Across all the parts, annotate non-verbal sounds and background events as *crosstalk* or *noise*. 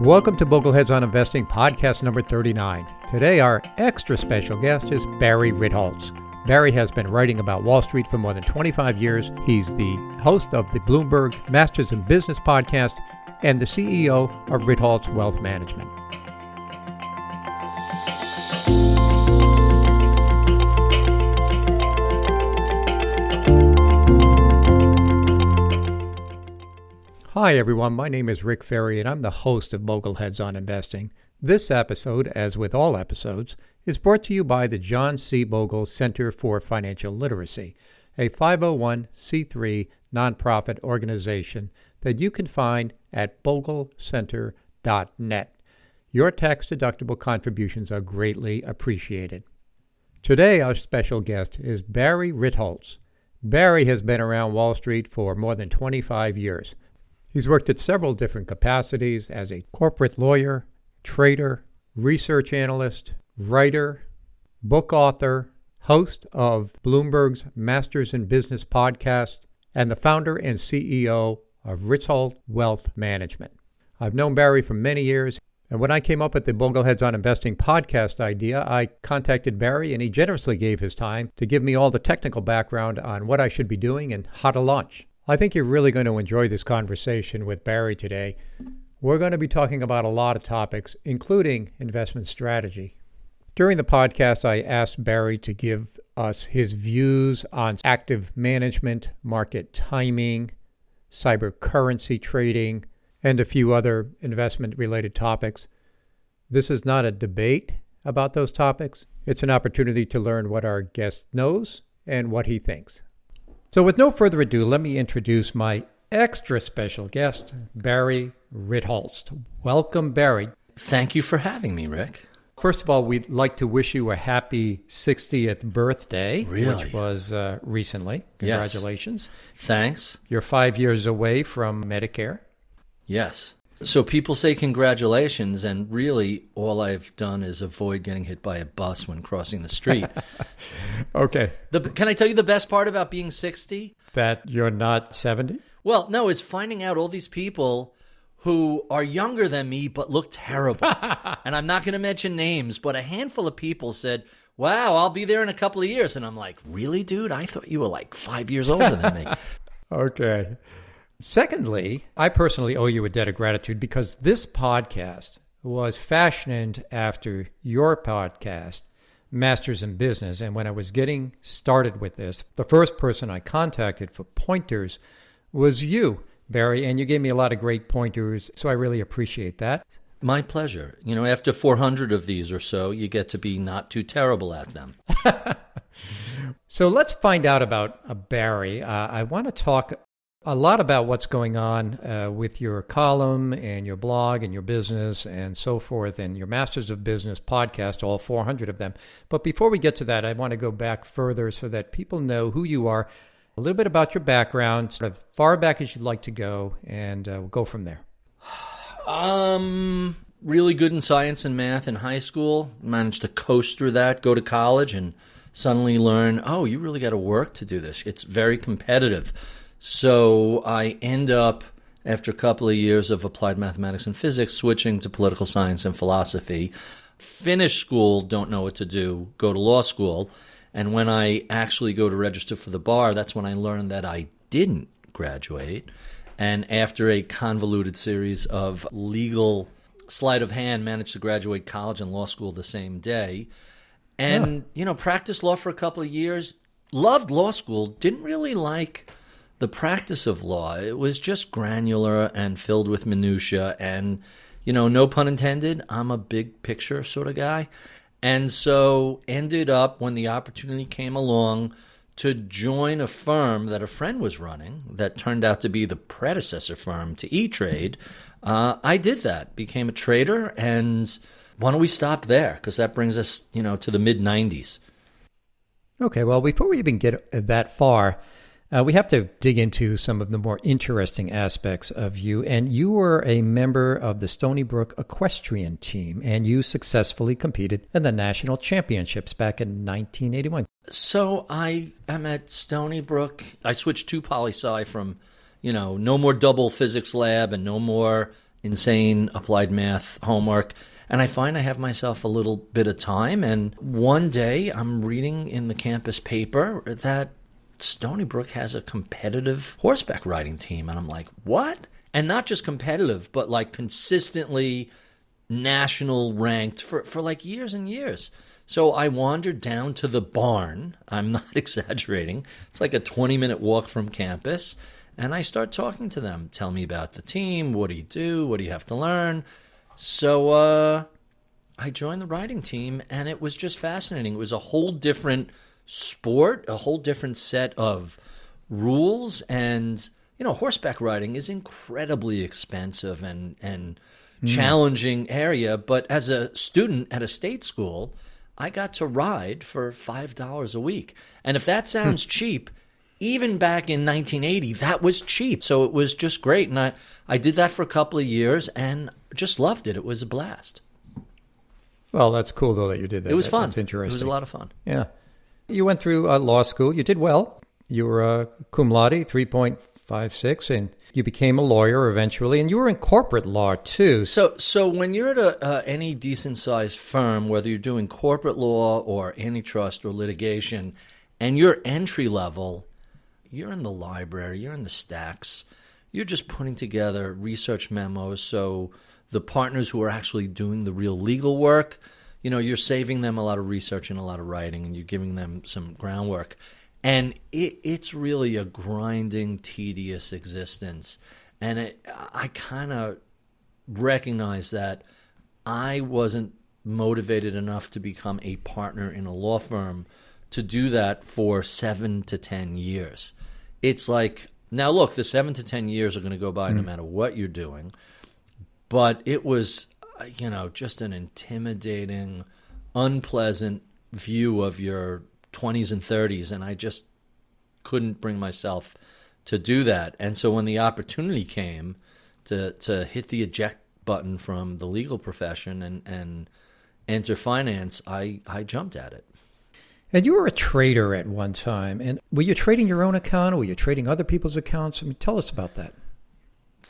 Welcome to Bogleheads on Investing, podcast number 39. Today, our extra special guest is Barry Ritholtz. Barry has been writing about Wall Street for more than 25 years. He's the host of the Bloomberg Masters in Business podcast and the CEO of Ritholtz Wealth Management. Hi, everyone. My name is Rick Ferri, and I'm the host of Bogleheads on Investing. This episode, as with all episodes, is brought to you by the John C. Bogle Center for Financial Literacy, a 501c3 nonprofit organization that you can find at boglecenter.net. Your tax deductible contributions are greatly appreciated. Today, our special guest is Barry Ritholtz. Barry has been around Wall Street for more than 25 years. He's worked at several different capacities as a corporate lawyer, trader, research analyst, writer, book author, host of Bloomberg's Masters in Business podcast, and the founder and CEO of Ritholtz Wealth Management. I've known Barry for many years, and when I came up with the Bogleheads on Investing podcast idea, I contacted Barry and he generously gave his time to give me all the technical background on what I should be doing and how to launch. I think you're really going to enjoy this conversation with Barry today. We're going to be talking about a lot of topics, including investment strategy. During the podcast, I asked Barry to give us his views on active management, market timing, cyber currency trading, and a few other investment related topics. This is not a debate about those topics, it's an opportunity to learn what our guest knows and what he thinks. So, with no further ado, let me introduce my extra special guest, Barry Ritholtz. Welcome, Barry. Thank you for having me, Rick. First of all, we'd like to wish you a happy 60th birthday, really? which was uh, recently. Congratulations. Yes. Thanks. You're five years away from Medicare. Yes. So people say congratulations, and really all I've done is avoid getting hit by a bus when crossing the street. *laughs* okay. The, can I tell you the best part about being 60? That you're not 70? Well, no, it's finding out all these people who are younger than me but look terrible. *laughs* and I'm not going to mention names, but a handful of people said, Wow, I'll be there in a couple of years. And I'm like, Really, dude? I thought you were like five years older than me. *laughs* okay. Secondly, I personally owe you a debt of gratitude because this podcast was fashioned after your podcast, Masters in Business. And when I was getting started with this, the first person I contacted for pointers was you, Barry, and you gave me a lot of great pointers. So I really appreciate that. My pleasure. You know, after 400 of these or so, you get to be not too terrible at them. *laughs* so let's find out about uh, Barry. Uh, I want to talk a lot about what's going on uh, with your column and your blog and your business and so forth, and your Masters of Business podcast, all 400 of them. But before we get to that, I want to go back further so that people know who you are, a little bit about your background, sort of far back as you'd like to go, and uh, we'll go from there. *sighs* Um, really good in science and math in high school. Managed to coast through that, go to college, and suddenly learn, oh, you really got to work to do this. It's very competitive. So I end up, after a couple of years of applied mathematics and physics, switching to political science and philosophy. Finish school, don't know what to do, go to law school. And when I actually go to register for the bar, that's when I learned that I didn't graduate. And after a convoluted series of legal sleight of hand, managed to graduate college and law school the same day. And, yeah. you know, practiced law for a couple of years, loved law school, didn't really like the practice of law. It was just granular and filled with minutia and you know, no pun intended, I'm a big picture sort of guy. And so ended up when the opportunity came along to join a firm that a friend was running that turned out to be the predecessor firm to E Trade, uh, I did that, became a trader, and why don't we stop there? Because that brings us, you know, to the mid '90s. Okay, well, before we even get that far, uh, we have to dig into some of the more interesting aspects of you. And you were a member of the Stony Brook equestrian team, and you successfully competed in the national championships back in 1981. So I am at Stony Brook. I switched to poli sci from, you know, no more double physics lab and no more insane applied math homework. And I find I have myself a little bit of time. And one day I'm reading in the campus paper that Stony Brook has a competitive horseback riding team. And I'm like, what? And not just competitive, but like consistently national ranked for, for like years and years. So I wandered down to the barn. I'm *laughs* not exaggerating. It's like a 20 minute walk from campus. And I start talking to them. Tell me about the team. What do you do? What do you have to learn? So uh, I joined the riding team, and it was just fascinating. It was a whole different sport, a whole different set of rules, and you know, horseback riding is incredibly expensive and and mm. challenging area. But as a student at a state school, I got to ride for five dollars a week, and if that sounds cheap even back in 1980, that was cheap. So it was just great. And I, I did that for a couple of years and just loved it. It was a blast. Well, that's cool, though, that you did that. It was fun. That's interesting. It was a lot of fun. Yeah. You went through uh, law school. You did well. You were a uh, cum laude, 3.56, and you became a lawyer eventually, and you were in corporate law too. So, so when you're at a, uh, any decent sized firm, whether you're doing corporate law or antitrust or litigation, and you're entry level, you're in the library, you're in the stacks, you're just putting together research memos. So the partners who are actually doing the real legal work, you know, you're saving them a lot of research and a lot of writing, and you're giving them some groundwork. And it, it's really a grinding, tedious existence. And it, I kind of recognize that I wasn't motivated enough to become a partner in a law firm to do that for seven to 10 years. It's like, now look, the seven to 10 years are going to go by mm. no matter what you're doing. But it was, Uh, you know, just an intimidating, unpleasant view of your 20s and 30s. And I just couldn't bring myself to do that. And so when the opportunity came to, to hit the eject button from the legal profession and, and enter finance, I, I jumped at it. And you were a trader at one time. And were you trading your own account or were you trading other people's accounts? I mean, tell us about that.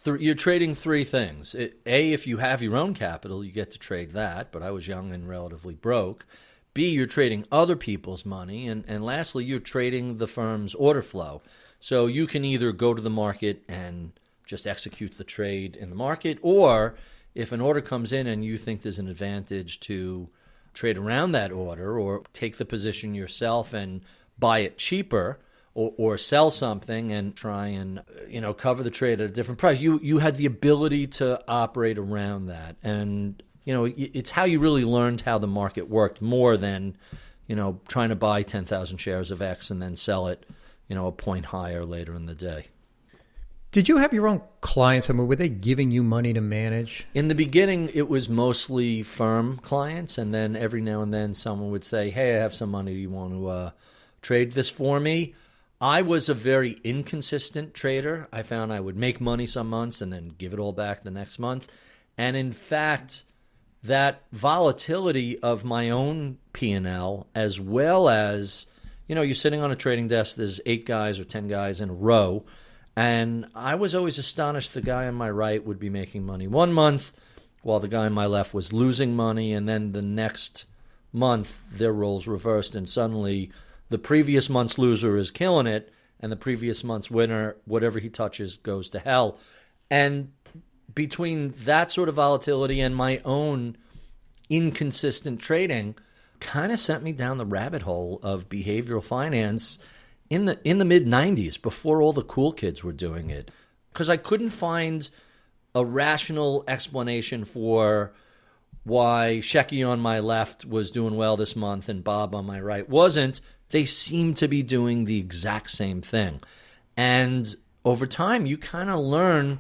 You're trading three things. A, if you have your own capital, you get to trade that, but I was young and relatively broke. B, you're trading other people's money. And, and lastly, you're trading the firm's order flow. So you can either go to the market and just execute the trade in the market, or if an order comes in and you think there's an advantage to trade around that order or take the position yourself and buy it cheaper or, or sell something and try and you know cover the trade at a different price. You you had the ability to operate around that, and you know it's how you really learned how the market worked more than you know trying to buy ten thousand shares of X and then sell it you know a point higher later in the day. Did you have your own clients? I mean, were they giving you money to manage? In the beginning, it was mostly firm clients, and then every now and then someone would say, "Hey, I have some money. Do you want to uh, trade this for me?" I was a very inconsistent trader. I found I would make money some months and then give it all back the next month, and in fact, that volatility of my own P and L, as well as you know, you're sitting on a trading desk. There's eight guys or ten guys in a row and I was always astonished the guy on my right would be making money one month while the guy on my left was losing money. And then the next month, their roles reversed. And suddenly, the previous month's loser is killing it. And the previous month's winner, whatever he touches, goes to hell. And between that sort of volatility and my own inconsistent trading, kind of sent me down the rabbit hole of behavioral finance in the in the mid 90s before all the cool kids were doing it because I couldn't find a rational explanation for why Shecky on my left was doing well this month and Bob on my right wasn't. They seem to be doing the exact same thing. And over time, you kind of learn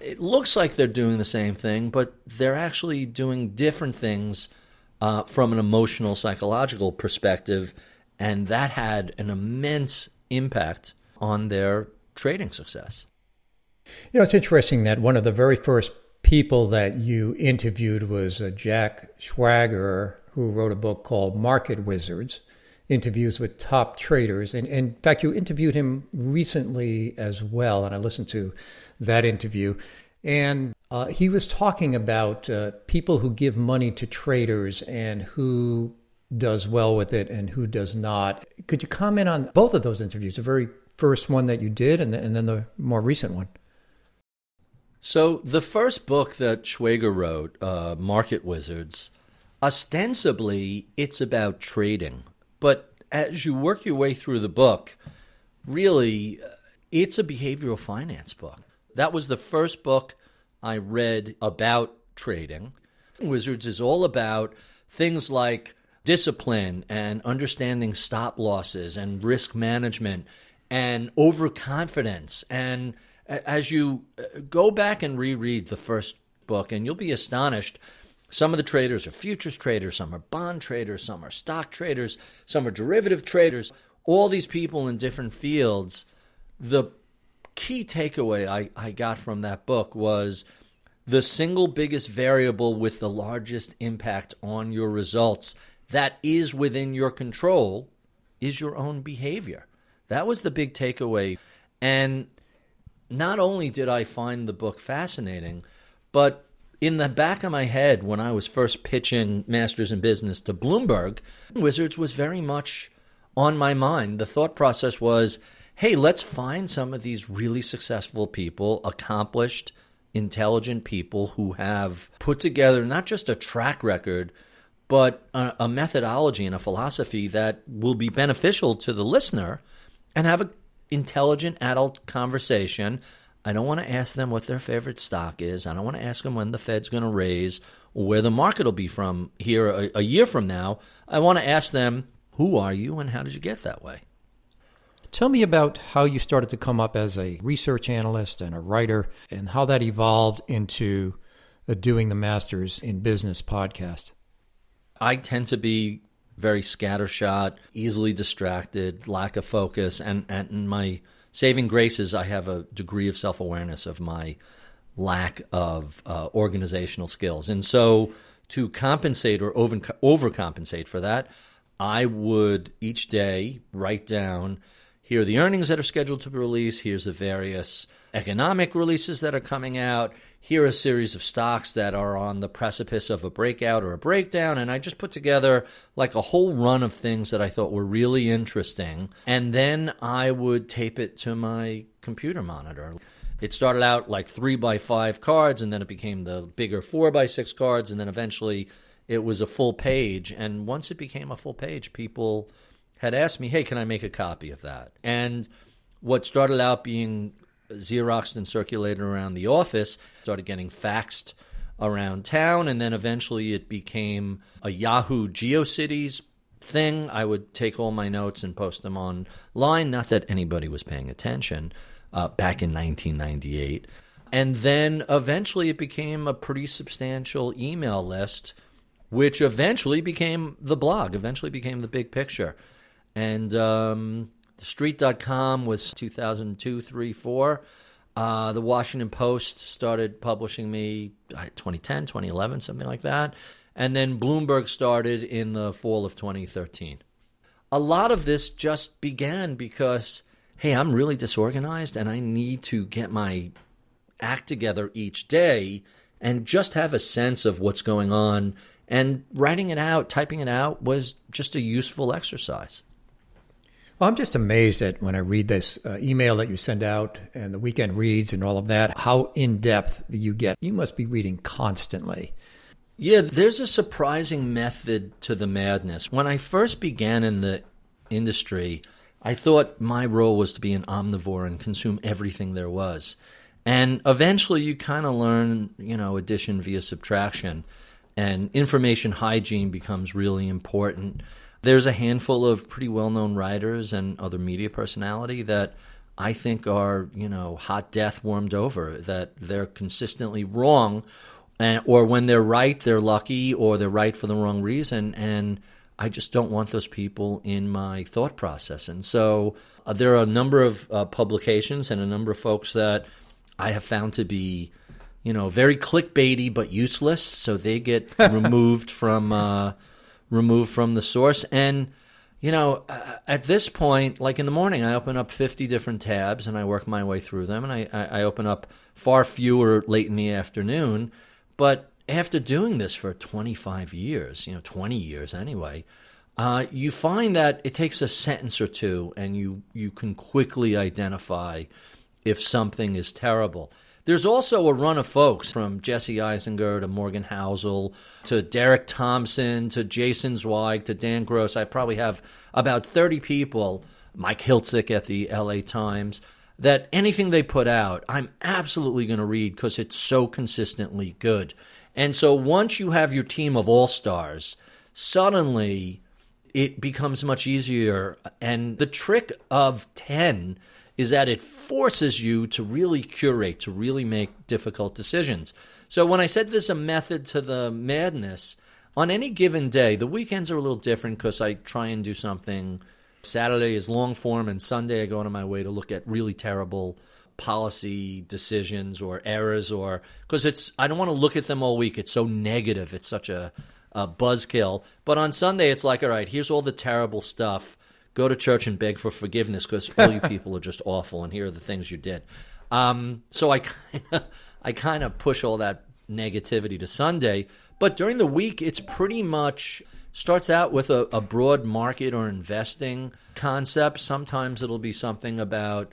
it looks like they're doing the same thing, but they're actually doing different things uh, from an emotional, psychological perspective and that had an immense impact on their trading success. You know, it's interesting that one of the very first people that you interviewed was uh, Jack Schwager, who wrote a book called Market Wizards interviews with top traders. And, and, in fact, you interviewed him recently as well, and I listened to that interview. And Uh, he was talking about uh, people who give money to traders and who does well with it and who does not. Could you comment on both of those interviews, the very first one that you did and, the, and then the more recent one? So, the first book that Schwager wrote, uh, Market Wizards, ostensibly it's about trading. But as you work your way through the book, really, uh, it's a behavioral finance book. That was the first book I read about trading. Wizards is all about things like discipline and understanding stop losses and risk management and overconfidence. And as you uh, go back and reread the first book, and you'll be astonished. Some of the traders are futures traders, some are bond traders, some are stock traders, some are derivative traders, all these people in different fields. The key takeaway I, I got from that book was the single biggest variable with the largest impact on your results that is within your control is your own behavior. That was the big takeaway. And not only did I find the book fascinating, but in the back of my head, when I was first pitching Masters in Business to Bloomberg, Wizards was very much on my mind. The thought process was hey, let's find some of these really successful people, accomplished, intelligent people who have put together not just a track record, but a, a methodology and a philosophy that will be beneficial to the listener and have an intelligent adult conversation. I don't want to ask them what their favorite stock is. I don't want to ask them when the Fed's going to raise or where the market will be from here a, a year from now. I want to ask them, who are you and how did you get that way? Tell me about how you started to come up as a research analyst and a writer and how that evolved into uh, doing the Masters in Business podcast. I tend to be very scattershot, easily distracted, lack of focus, and, and my saving grace is I have a degree of self awareness of my lack of uh, organizational skills. And so to compensate or over, overcompensate for that, I would each day write down here are the earnings that are scheduled to be released. Here's the various economic releases that are coming out. Here are a series of stocks that are on the precipice of a breakout or a breakdown. And I just put together like a whole run of things that I thought were really interesting. And then I would tape it to my computer monitor. It started out like three by five cards, and then it became the bigger four by six cards, and then eventually it was a full page. And once it became a full page, people had asked me, hey, can I make a copy of that? And what started out being Xeroxed and circulated around the office started getting faxed around town, and then eventually it became a Yahoo GeoCities thing. I would take all my notes and post them online. Not that anybody was paying attention uh, back in 1998. And then eventually it became a pretty substantial email list, which eventually became the blog, eventually became the big picture. And um, street.com was 2002, 3, 4. Uh, the Washington Post started publishing me 2010, 2011, something like that. And then Bloomberg started in the fall of 2013. A lot of this just began because, hey, I'm really disorganized and I need to get my act together each day and just have a sense of what's going on. And writing it out, typing it out was just a useful exercise. Well, I'm just amazed that when I read this uh, email that you send out and the weekend reads and all of that, how in depth you get. You must be reading constantly. Yeah, there's a surprising method to the madness. When I first began in the industry, I thought my role was to be an omnivore and consume everything there was. And eventually you kind of learn, you know, addition via subtraction. And information hygiene becomes really important. There's a handful of pretty well known writers and other media personality that I think are, you know, hot death warmed over, that they're consistently wrong. And, or when they're right, they're lucky, or they're right for the wrong reason. And I just don't want those people in my thought process. And so uh, there are a number of uh, publications and a number of folks that I have found to be, you know, very clickbaity but useless. So they get *laughs* removed from. Uh, removed from the source. And, you know, uh, at this point, like in the morning, I open up 50 different tabs and I work my way through them. And I, I, open up far fewer late in the afternoon. But after doing this for 25 years, you know, 20 years anyway, uh, you find that it takes a sentence or two and you, you can quickly identify if something is terrible. There's also a run of folks from Jesse Eisinger to Morgan Housel to Derek Thompson to Jason Zweig to Dan Gross. I probably have about 30 people, Mike Hiltzik at the LA Times, that anything they put out, I'm absolutely going to read because it's so consistently good. And so once you have your team of all stars, suddenly it becomes much easier. And the trick of 10 is that it forces you to really curate, to really make difficult decisions. So when I said there's a method to the madness, on any given day, the weekends are a little different because I try and do something. Saturday is long form, and Sunday I go of my way to look at really terrible policy decisions or errors, or because it's I don't want to look at them all week. It's so negative. It's such a, a buzzkill. But on Sunday, it's like, all right, here's all the terrible stuff go to church and beg for forgiveness because all you *laughs* people are just awful, and here are the things you did. Um, so I kind of I kind of push all that negativity to Sunday, but during the week it's pretty much starts out with a, a broad market or investing concept. Sometimes it'll be something about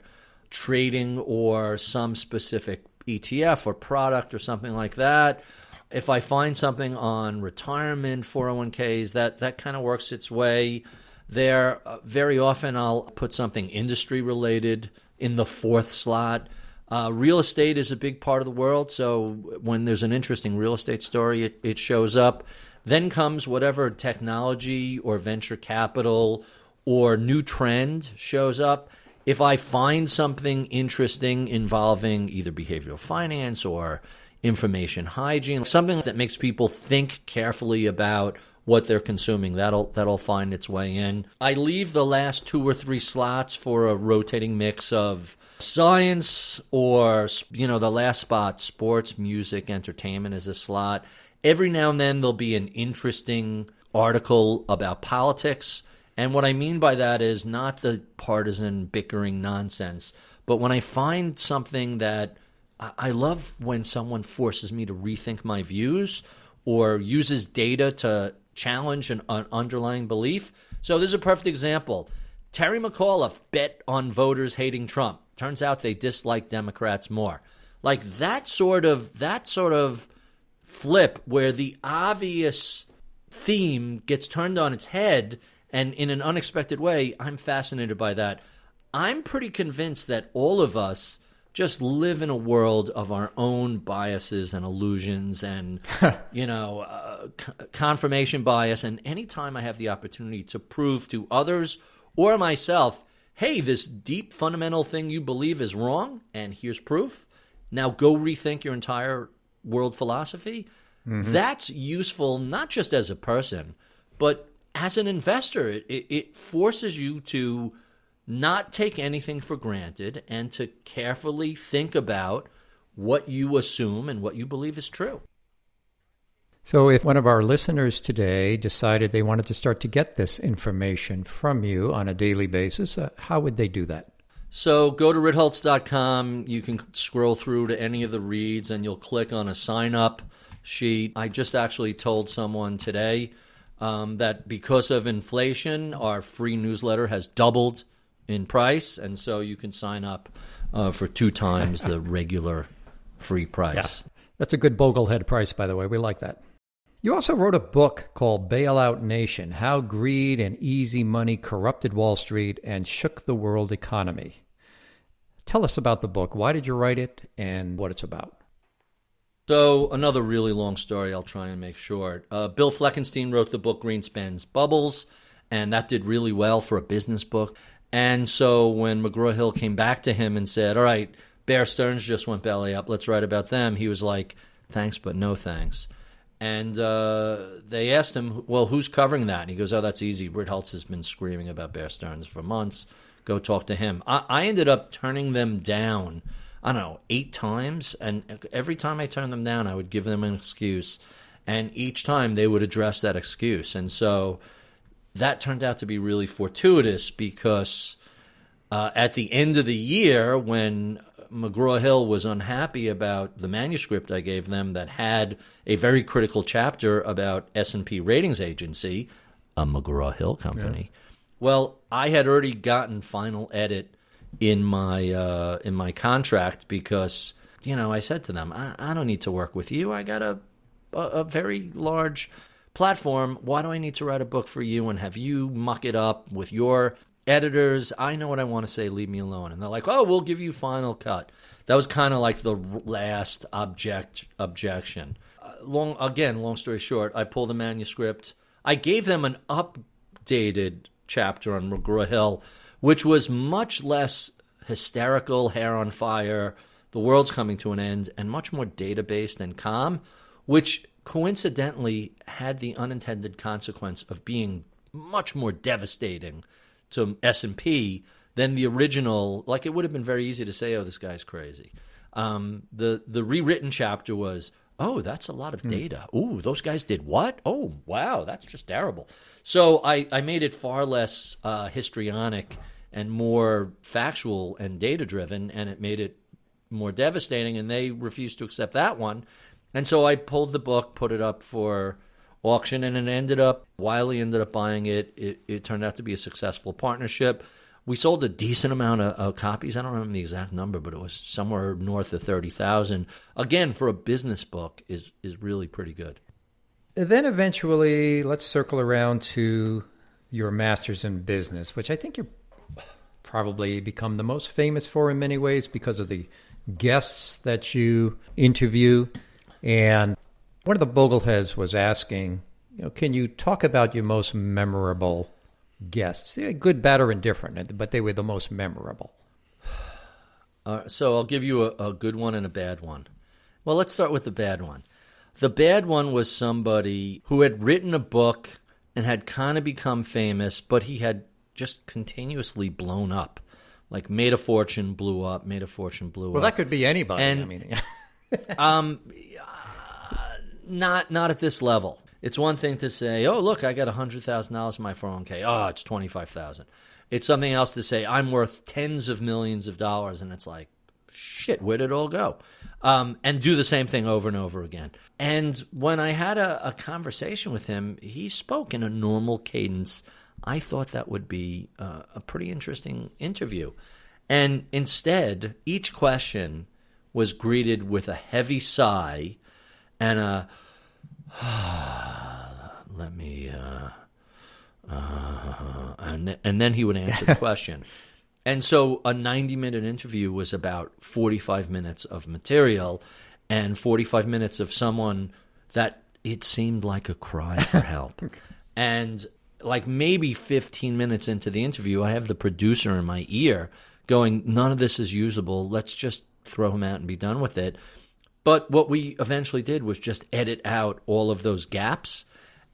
trading or some specific ETF or product or something like that. If I find something on retirement 401ks, that that kind of works its way there, uh, very often I'll put something industry related in the fourth slot. Uh, real estate is a big part of the world, so when there's an interesting real estate story, it, it shows up. Then comes whatever technology or venture capital or new trend shows up. If I find something interesting involving either behavioral finance or information hygiene, something that makes people think carefully about what they're consuming. That'll that'll find its way in. I leave the last two or three slots for a rotating mix of science or you know the last spot sports, music, entertainment is a slot. Every now and then there'll be an interesting article about politics. And what I mean by that is not the partisan bickering nonsense, but when I find something that I love when someone forces me to rethink my views or uses data to challenge an, an underlying belief. So this is a perfect example. Terry McAuliffe bet on voters hating Trump. Turns out they dislike Democrats more. Like that sort of that sort of flip where the obvious theme gets turned on its head and in an unexpected way, I'm fascinated by that. I'm pretty convinced that all of us just live in a world of our own biases and illusions and *laughs* you know uh, confirmation bias and anytime i have the opportunity to prove to others or myself hey this deep fundamental thing you believe is wrong and here's proof now go rethink your entire world philosophy mm-hmm. that's useful not just as a person but as an investor it, it forces you to not take anything for granted and to carefully think about what you assume and what you believe is true. So, if one of our listeners today decided they wanted to start to get this information from you on a daily basis, uh, how would they do that? So, go to ritholtz.com. You can scroll through to any of the reads and you'll click on a sign up sheet. I just actually told someone today um, that because of inflation, our free newsletter has doubled in price, and so you can sign up uh, for two times the *laughs* regular free price. Yeah. That's a good boglehead price, by the way. We like that. You also wrote a book called Bailout Nation How Greed and Easy Money Corrupted Wall Street and Shook the World Economy. Tell us about the book. Why did you write it and what it's about? So, another really long story, I'll try and make short. Uh, Bill Fleckenstein wrote the book Greenspan's Bubbles, and that did really well for a business book. And so when McGraw Hill came back to him and said, All right, Bear Stearns just went belly up, let's write about them, he was like, Thanks, but no thanks. And uh, they asked him, Well, who's covering that? And he goes, Oh, that's easy. Ritholtz has been screaming about Bear Stearns for months. Go talk to him. I, I ended up turning them down, I don't know, eight times. And every time I turned them down, I would give them an excuse. And each time they would address that excuse. And so that turned out to be really fortuitous because uh, at the end of the year, when McGraw Hill was unhappy about the manuscript I gave them that had a very critical chapter about S&P Ratings Agency, a McGraw Hill company. Yeah. Well, I had already gotten final edit in my uh, in my contract because you know I said to them, I, I don't need to work with you. I got a, a a very large platform. Why do I need to write a book for you and have you muck it up with your editors? I know what I want to say. Leave me alone. And they're like, oh, we'll give you final cut. That was kind of like the last object objection. Uh, long again, long story short, I pulled the manuscript. I gave them an updated chapter on McGraw Hill, which was much less hysterical, hair on fire, the world's coming to an end, and much more data based and calm, which coincidentally had the unintended consequence of being much more devastating to S&P than the original like it would have been very easy to say oh this guy's crazy um, the the rewritten chapter was oh that's a lot of hmm. data mm. ooh those guys did what oh wow that's just terrible so I, I made it far less uh, histrionic and more factual and data driven and it made it more devastating and they refused to accept that one and so I pulled the book, put it up for auction, and it ended up, Wiley ended up buying it. It, it turned out to be a successful partnership. We sold a decent amount of, of copies. I don't remember the exact number, but it was somewhere north of 30,000. Again, for a business book, is, is really pretty good. Then eventually, let's circle around to your master's in business, which I think you're probably become the most famous for in many ways because of the guests that you interview. And one of the Bogleheads was asking, you know, can you talk about your most memorable guests? Good, bad, or indifferent, but they were the most memorable. *sighs* Uh, so I'll give you a, a good one and a bad one. Well, let's start with the bad one. The bad one was somebody who had written a book and had kind of become famous, but he had just continuously blown up. Like made a fortune, blew up, made a fortune, blew well, up. Well, that could be anybody. And, I mean, *laughs* um, not not at this level. It's one thing to say, "Oh, look, I got hundred thousand dollars in my 401k." Oh, it's twenty five thousand. It's something else to say, "I'm worth tens of millions of dollars," and it's like, "Shit, where did it all go?" Um, and do the same thing over and over again. And when I had a, a conversation with him, he spoke in a normal cadence. I thought that would be uh, a pretty interesting interview. And instead, each question was greeted with a heavy sigh and a *sighs* let me uh, uh, and and then he would answer the *laughs* question. and so a 90 minute interview was about 45 minutes of material and 45 minutes of someone that it seemed like a cry for *laughs* help. and like maybe 15 minutes into the interview, I have the producer in my ear going, None of this is usable. Let's just throw him out and be done with it. But what we eventually did was just edit out all of those gaps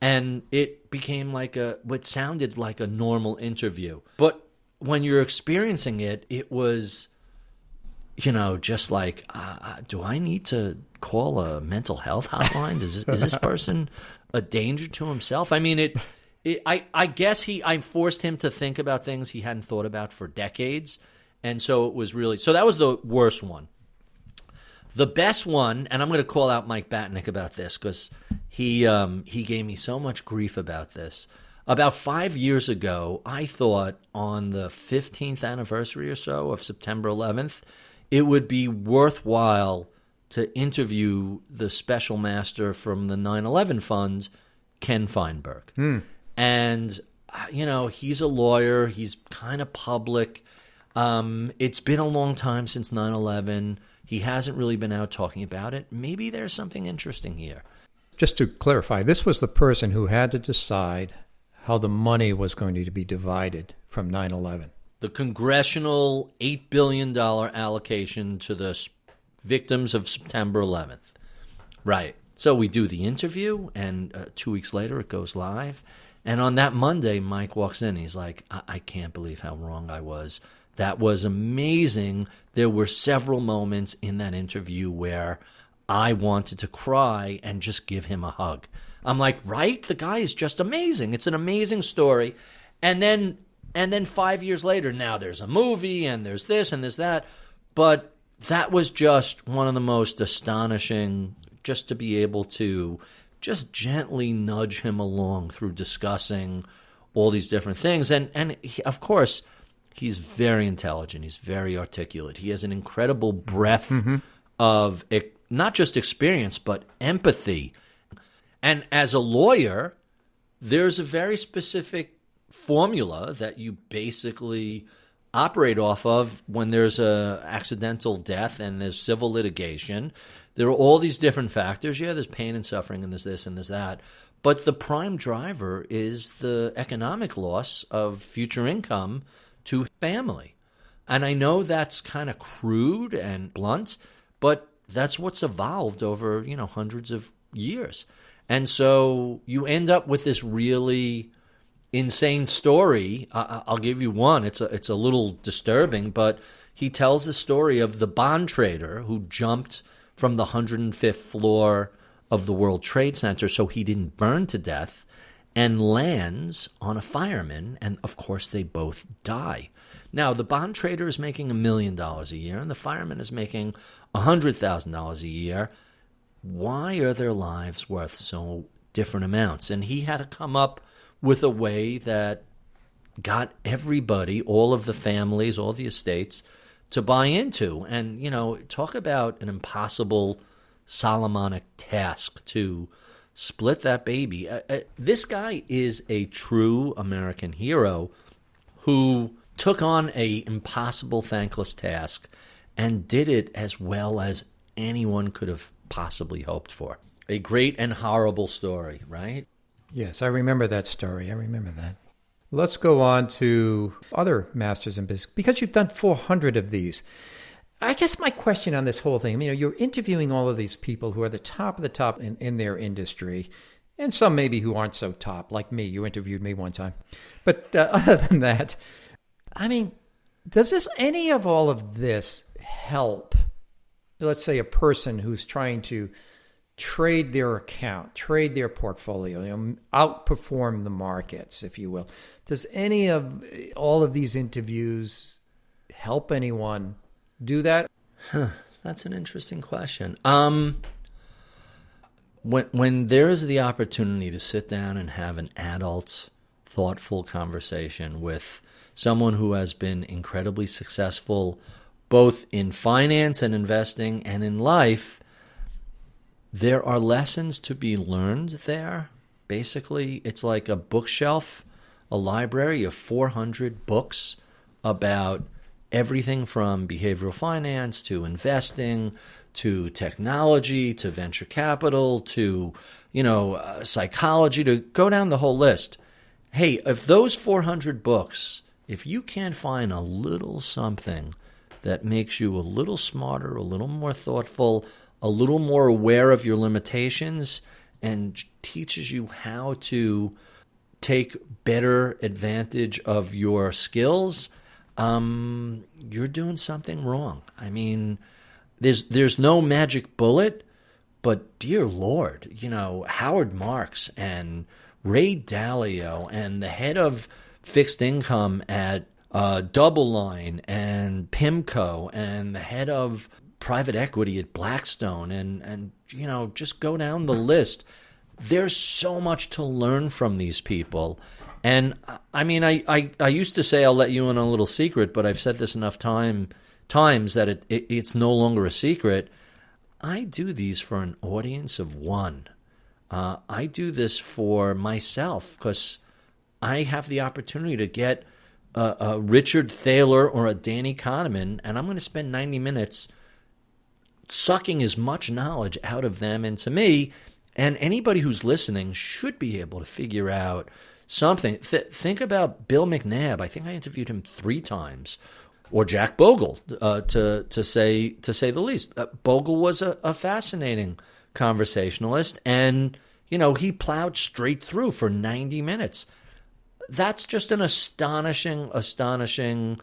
and it became like a what sounded like a normal interview. But when you're experiencing it, it was you know, just like, uh, uh do I need to call a mental health hotline? Is this, is this *laughs* person a danger to himself? I mean, it, it. I I guess he. I forced him to think about things he hadn't thought about for decades, and so it was really. So that was the worst one. The best one, and I'm going to call out Mike Batnick about this because he um, he gave me so much grief about this. About five years ago, I thought on the 15th anniversary or so of September 11th, it would be worthwhile to interview the special master from the 9 11 fund, Ken Feinberg. Hmm. And, uh, you know, he's a lawyer, he's kind of public. Um, it's been a long time since 9 11. He hasn't really been out talking about it. Maybe there's something interesting here. Just to clarify, this was the person who had to decide how the money was going to be divided from 9 11. The congressional $8 billion allocation to the victims of September 11th. Right. So we do the interview, and uh, two weeks later it goes live. And on that Monday, Mike walks in. He's like, I, I can't believe how wrong I was. That was amazing. There were several moments in that interview where I wanted to cry and just give him a hug. I'm like, right? The guy is just amazing. It's an amazing story. And then and then 5 years later now there's a movie and there's this and there's that. But that was just one of the most astonishing just to be able to just gently nudge him along through discussing all these different things and and he, of course he's very intelligent he's very articulate he has an incredible breadth mm-hmm. of not just experience but empathy and as a lawyer there's a very specific formula that you basically operate off of when there's a accidental death and there's civil litigation. There are all these different factors. Yeah, there's pain and suffering and there's this and there's that. But the prime driver is the economic loss of future income to family. And I know that's kind of crude and blunt, but that's what's evolved over, you know, hundreds of years. And so you end up with this really insane story. I, will give you one. It's a it's a little disturbing, but he tells the story of the bond trader who jumped from the 105th floor of the World Trade Center so he didn't burn to death and lands on a fireman and of course they both die. Now the bond trader is making a million dollars a year and the fireman is making a $100,000 a year. Why are their lives worth so different amounts? And he had to come up with a way that got everybody, all of the families, all the estates to buy into. And, you know, talk about an impossible Solomonic task to split that baby. Uh, uh, this guy is a true American hero who took on a impossible thankless task and did it as well as anyone could have possibly hoped for. A great and horrible story, right? Yes, I remember that story. I remember that. Let's go on to other masters in business because you've done 400 of these. I guess my question on this whole thing, you know, you're interviewing all of these people who are the top of the top in, in their industry, and some maybe who aren't so top, like me. You interviewed me one time. But uh, *laughs* other than that, I mean, does this any of all of this help, let's say, a person who's trying to trade their account, trade their portfolio, you know, outperform the markets, if you will. Does any of all of these interviews help anyone do that? Huh, that's an interesting question. Um, when when there is the opportunity to sit down and have an adult, thoughtful conversation with someone who has been incredibly successful, both in finance and investing, and in life there are lessons to be learned there. Basically, it's like a bookshelf, a library of 400 books about everything from behavioral finance to investing to technology to venture capital to you know uh, psychology to go down the whole list. Hey if those 400 books if you can't find a little something that makes you a little smarter a little more thoughtful a little more aware of your limitations and teaches you how to take better advantage of your skills, um, you're doing something wrong. I mean, there's there's no magic bullet, but dear Lord, you know Howard Marks and Ray Dalio and the head of fixed income at uh, DoubleLine and PIMCO and the head of private equity at Blackstone and and you know just go down the list. There's so much to learn from these people. And I mean, I, I, I used to say I'll let you in on a little secret, but I've said this enough time times that it, it it's no longer a secret. I do these for an audience of one. Uh, I do this for myself because I have the opportunity to get a, a Richard Thaler or a Danny Kahneman, and I'm going to spend 90 minutes sucking as much knowledge out of them into me. And anybody who's listening should be able to figure out something. Th- think about Bill McNabb. I think I interviewed him three times, or Jack Bogle, uh, to to say to say the least. Uh, Bogle was a, a fascinating conversationalist, and you know he plowed straight through for ninety minutes. That's just an astonishing, astonishing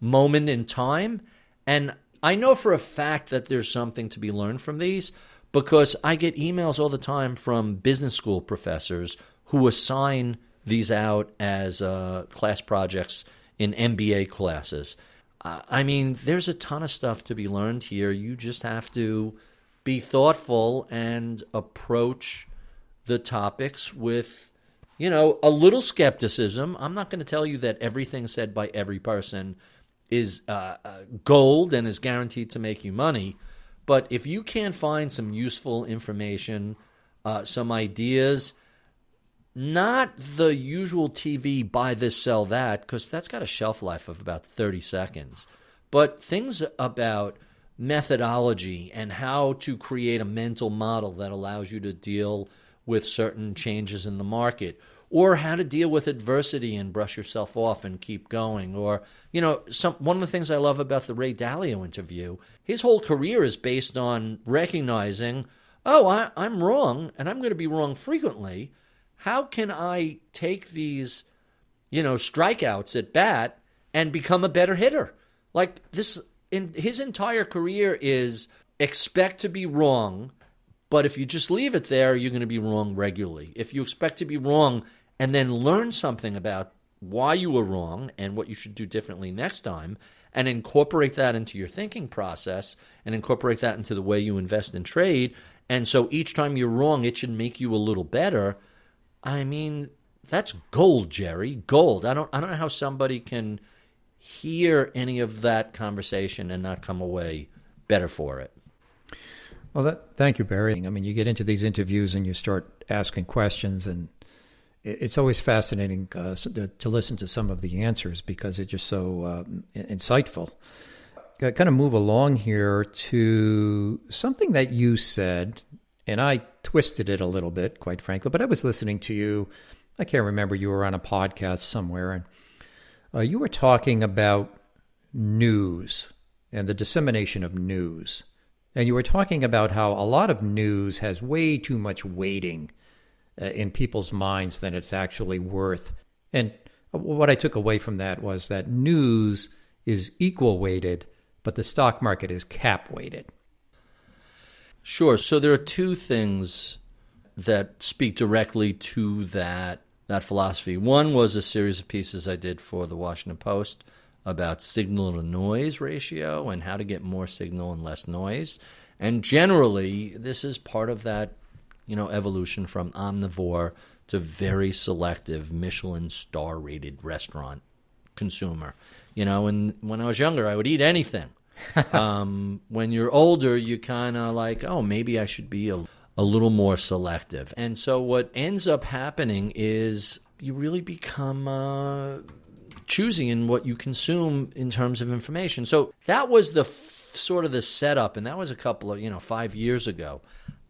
moment in time, and I know for a fact that there's something to be learned from these, because I get emails all the time from business school professors who assign these out as uh, class projects in MBA classes. I mean, there's a ton of stuff to be learned here. You just have to be thoughtful and approach the topics with, you know, a little skepticism. I'm not going to tell you that everything said by every person is uh, uh, gold and is guaranteed to make you money. But if you can't find some useful information, uh, some ideas, not the usual TV buy this, sell that, because that's got a shelf life of about 30 seconds, but things about methodology and how to create a mental model that allows you to deal with certain changes in the market or how to deal with adversity and brush yourself off and keep going or you know some one of the things i love about the ray dalio interview his whole career is based on recognizing oh I, i'm wrong and i'm going to be wrong frequently how can i take these you know strikeouts at bat and become a better hitter like this in his entire career is expect to be wrong but if you just leave it there, you're going to be wrong regularly. If you expect to be wrong and then learn something about why you were wrong and what you should do differently next time, and incorporate that into your thinking process and incorporate that into the way you invest in trade, and so each time you're wrong, it should make you a little better. I mean, that's gold, Jerry. Gold. I don't I don't know how somebody can hear any of that conversation and not come away better for it. Well, that, thank you, Barry. I mean, you get into these interviews and you start asking questions, and it's always fascinating uh, to, to, listen to some of the answers because it's just so uh, insightful. I kind of move along here to something that you said, and I twisted it a little bit, quite frankly. But I was listening to you. I can't remember. You were on a podcast somewhere, and uh, you were talking about news and the dissemination of news. And you were talking about how a lot of news has way too much weighting uh, in people's minds than it's actually worth. And what I took away from that was that news is equal weighted, but the stock market is cap weighted. Sure. So there are two things that speak directly to that that philosophy. One was a series of pieces I did for the Washington Post about signal to noise ratio and how to get more signal and less noise. And generally, this is part of that, you know, evolution from omnivore to very selective Michelin star rated restaurant consumer. You know, and when I was younger, I would eat anything. *laughs* um, when you're older, you kind of like, oh, maybe I should be a, a little more selective. And so what ends up happening is you really become uh, choosing in what you consume in terms of information. So that was the f- sort of the setup, and that was a couple of, you know, five years ago.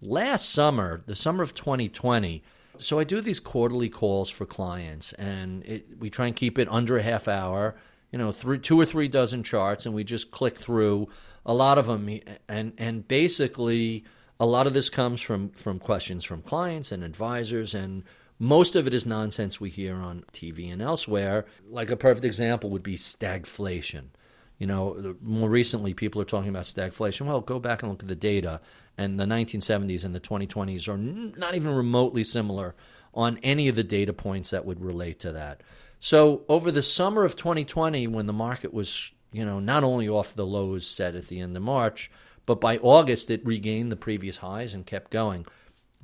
Last summer, the summer of 2020, so I do these quarterly calls for clients, and it, we try and keep it under a half hour. You know, three, two or three dozen charts, and we just click through a lot of them, and and basically a lot of this comes from from questions from clients and advisors, and most of it is nonsense we hear on TV and elsewhere. Like a perfect example would be stagflation. You know, more recently, people are talking about stagflation. Well, go back and look at the data. And the 1970s and the 2020s are not even remotely similar on any of the data points that would relate to that. So, over the summer of 2020, when the market was, you know, not only off the lows set at the end of March, but by August it regained the previous highs and kept going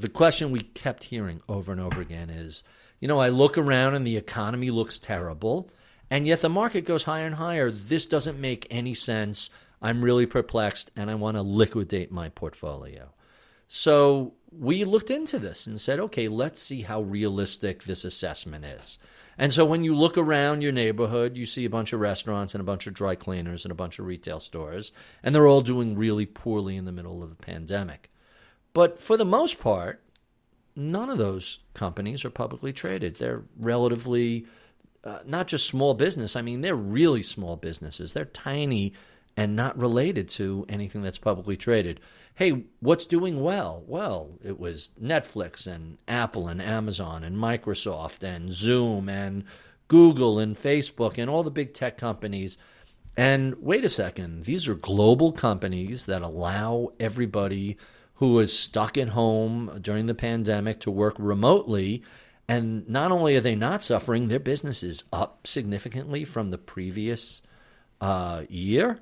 the question we kept hearing over and over again is you know, I look around and the economy looks terrible, and yet the market goes higher and higher. This doesn't make any sense. I'm really perplexed and I want to liquidate my portfolio. So we looked into this and said, okay, let's see how realistic this assessment is. And so when you look around your neighborhood, you see a bunch of restaurants and a bunch of dry cleaners and a bunch of retail stores, and they're all doing really poorly in the middle of the pandemic. But for the most part, none of those companies are publicly traded. They're relatively uh, not just small business. I mean, they're really small businesses. They're tiny and not related to anything that's publicly traded. Hey, what's doing well? Well, it was Netflix and Apple and Amazon and Microsoft and Zoom and Google and Facebook and all the big tech companies. And wait a second, these are global companies that allow everybody who was stuck at home during the pandemic to work remotely. And not only are they not suffering, their business is up significantly from the previous uh, year.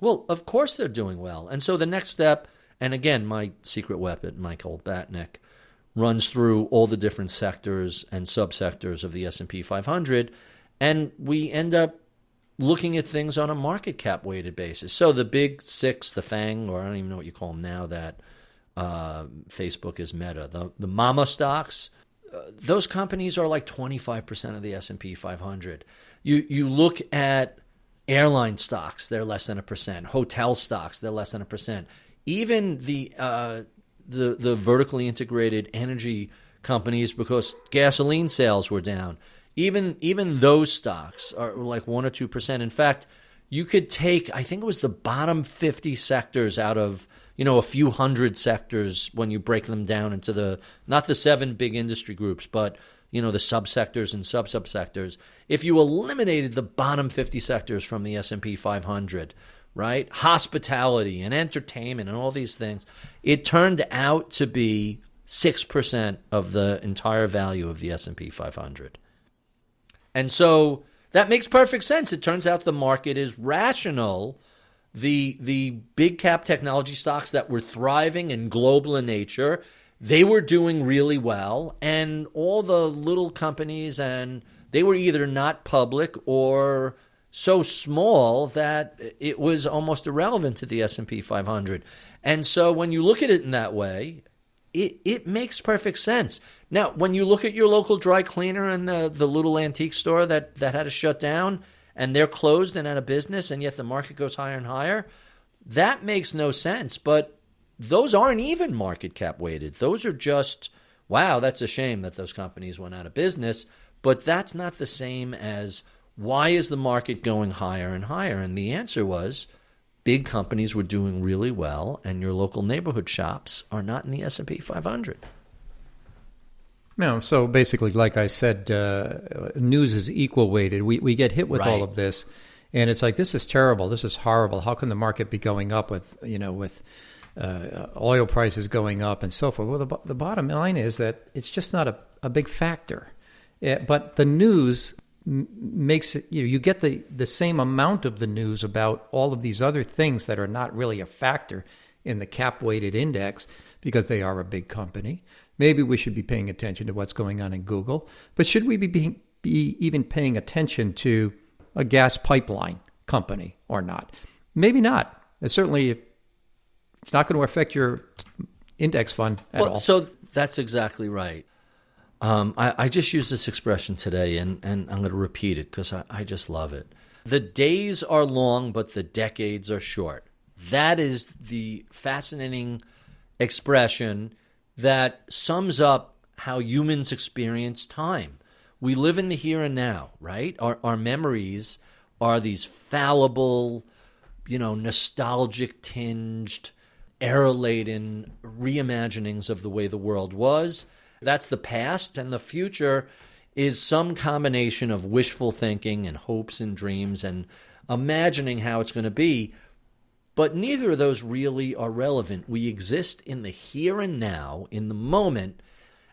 Well, of course they're doing well. And so the next step, and again, my secret weapon, Michael Batnick, runs through all the different sectors and subsectors of the S&P 500 and we end up looking at things on a market cap weighted basis. So the big 6, the FANG or I don't even know what you call them now that uh, Facebook is Meta, the the mama stocks, uh, those companies are like 25% of the S&P 500. You you look at airline stocks, they're less than a percent. Hotel stocks, they're less than a percent. Even the uh, the the vertically integrated energy companies because gasoline sales were down. Even even those stocks are like one or two percent. In fact, you could take I think it was the bottom fifty sectors out of you know a few hundred sectors when you break them down into the not the seven big industry groups, but you know the subsectors and sub subsectors. If you eliminated the bottom fifty sectors from the S and P 500, right? Hospitality and entertainment and all these things. It turned out to be 6% of the entire value of the S&P 500. And so that makes perfect sense. It turns out the market is rational. The the big cap technology stocks that were thriving and global in nature, they were doing really well and all the little companies and they were either not public or so small that it was almost irrelevant to the S&P 500. And so when you look at it in that way, it, it makes perfect sense. Now, when you look at your local dry cleaner and the, the little antique store that, that had to shut down and they're closed and out of business, and yet the market goes higher and higher, that makes no sense. But those aren't even market cap weighted. Those are just, wow, that's a shame that those companies went out of business. But that's not the same as why is the market going higher and higher? And the answer was big companies were doing really well and your local neighborhood shops are not in the S&P 500. No, so basically, like I said, uh, news is equal weighted. We, we get hit with right. all of this, and it's like this is terrible. This is horrible. How can the market be going up with you know with uh, oil prices going up and so forth? Well, the, the bottom line is that it's just not a, a big factor. Yeah, but the news makes it you know you get the the same amount of the news about all of these other things that are not really a factor in the cap weighted index because they are a big company. Maybe we should be paying attention to what's going on in Google, but should we be, being, be even paying attention to a gas pipeline company or not? Maybe not. It's certainly it's not going to affect your index fund at well, all. So that's exactly right. Um, I, I, just used this expression today, and, and I'm going to repeat it because I, I just love it. The days are long, but the decades are short. That is the fascinating expression that sums up how humans experience time. We live in the here and now, right? Our, our memories are these fallible, you know, nostalgic tinged, error laden reimaginings of the way the world was that's the past, and the future is some combination of wishful thinking and hopes and dreams and imagining how it's going to be. But neither of those really are relevant. We exist in the here and now, in the moment.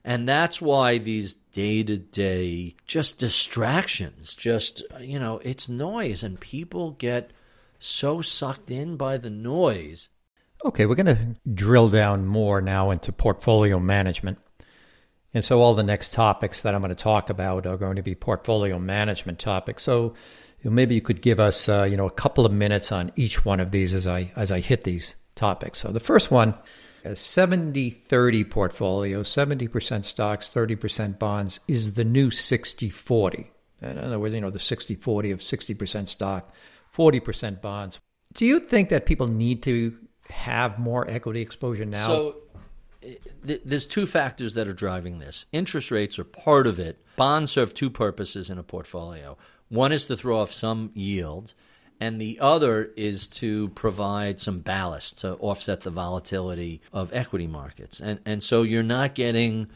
And that's why these day to day just distractions, just, you know, it's noise, and people get so sucked in by the noise. Okay, we're going to drill down more now into portfolio management. And so all the next topics that I'm going to talk about are going to be portfolio management topics. So maybe you could give us uh, you know a couple of minutes on each one of these as I as I hit these topics. So the first one, a 70-30 portfolio, 70% stocks, 30% bonds is the new 60-40. In other words, you know, the 60-40 of 60% stock, 40% bonds. Do you think that people need to have more equity exposure now? So there's two factors that are driving this. Interest rates are part of it. Bonds serve two purposes in a portfolio. One is to throw off some yield, and the other is to provide some ballast to offset the volatility of equity markets. And and so you're not getting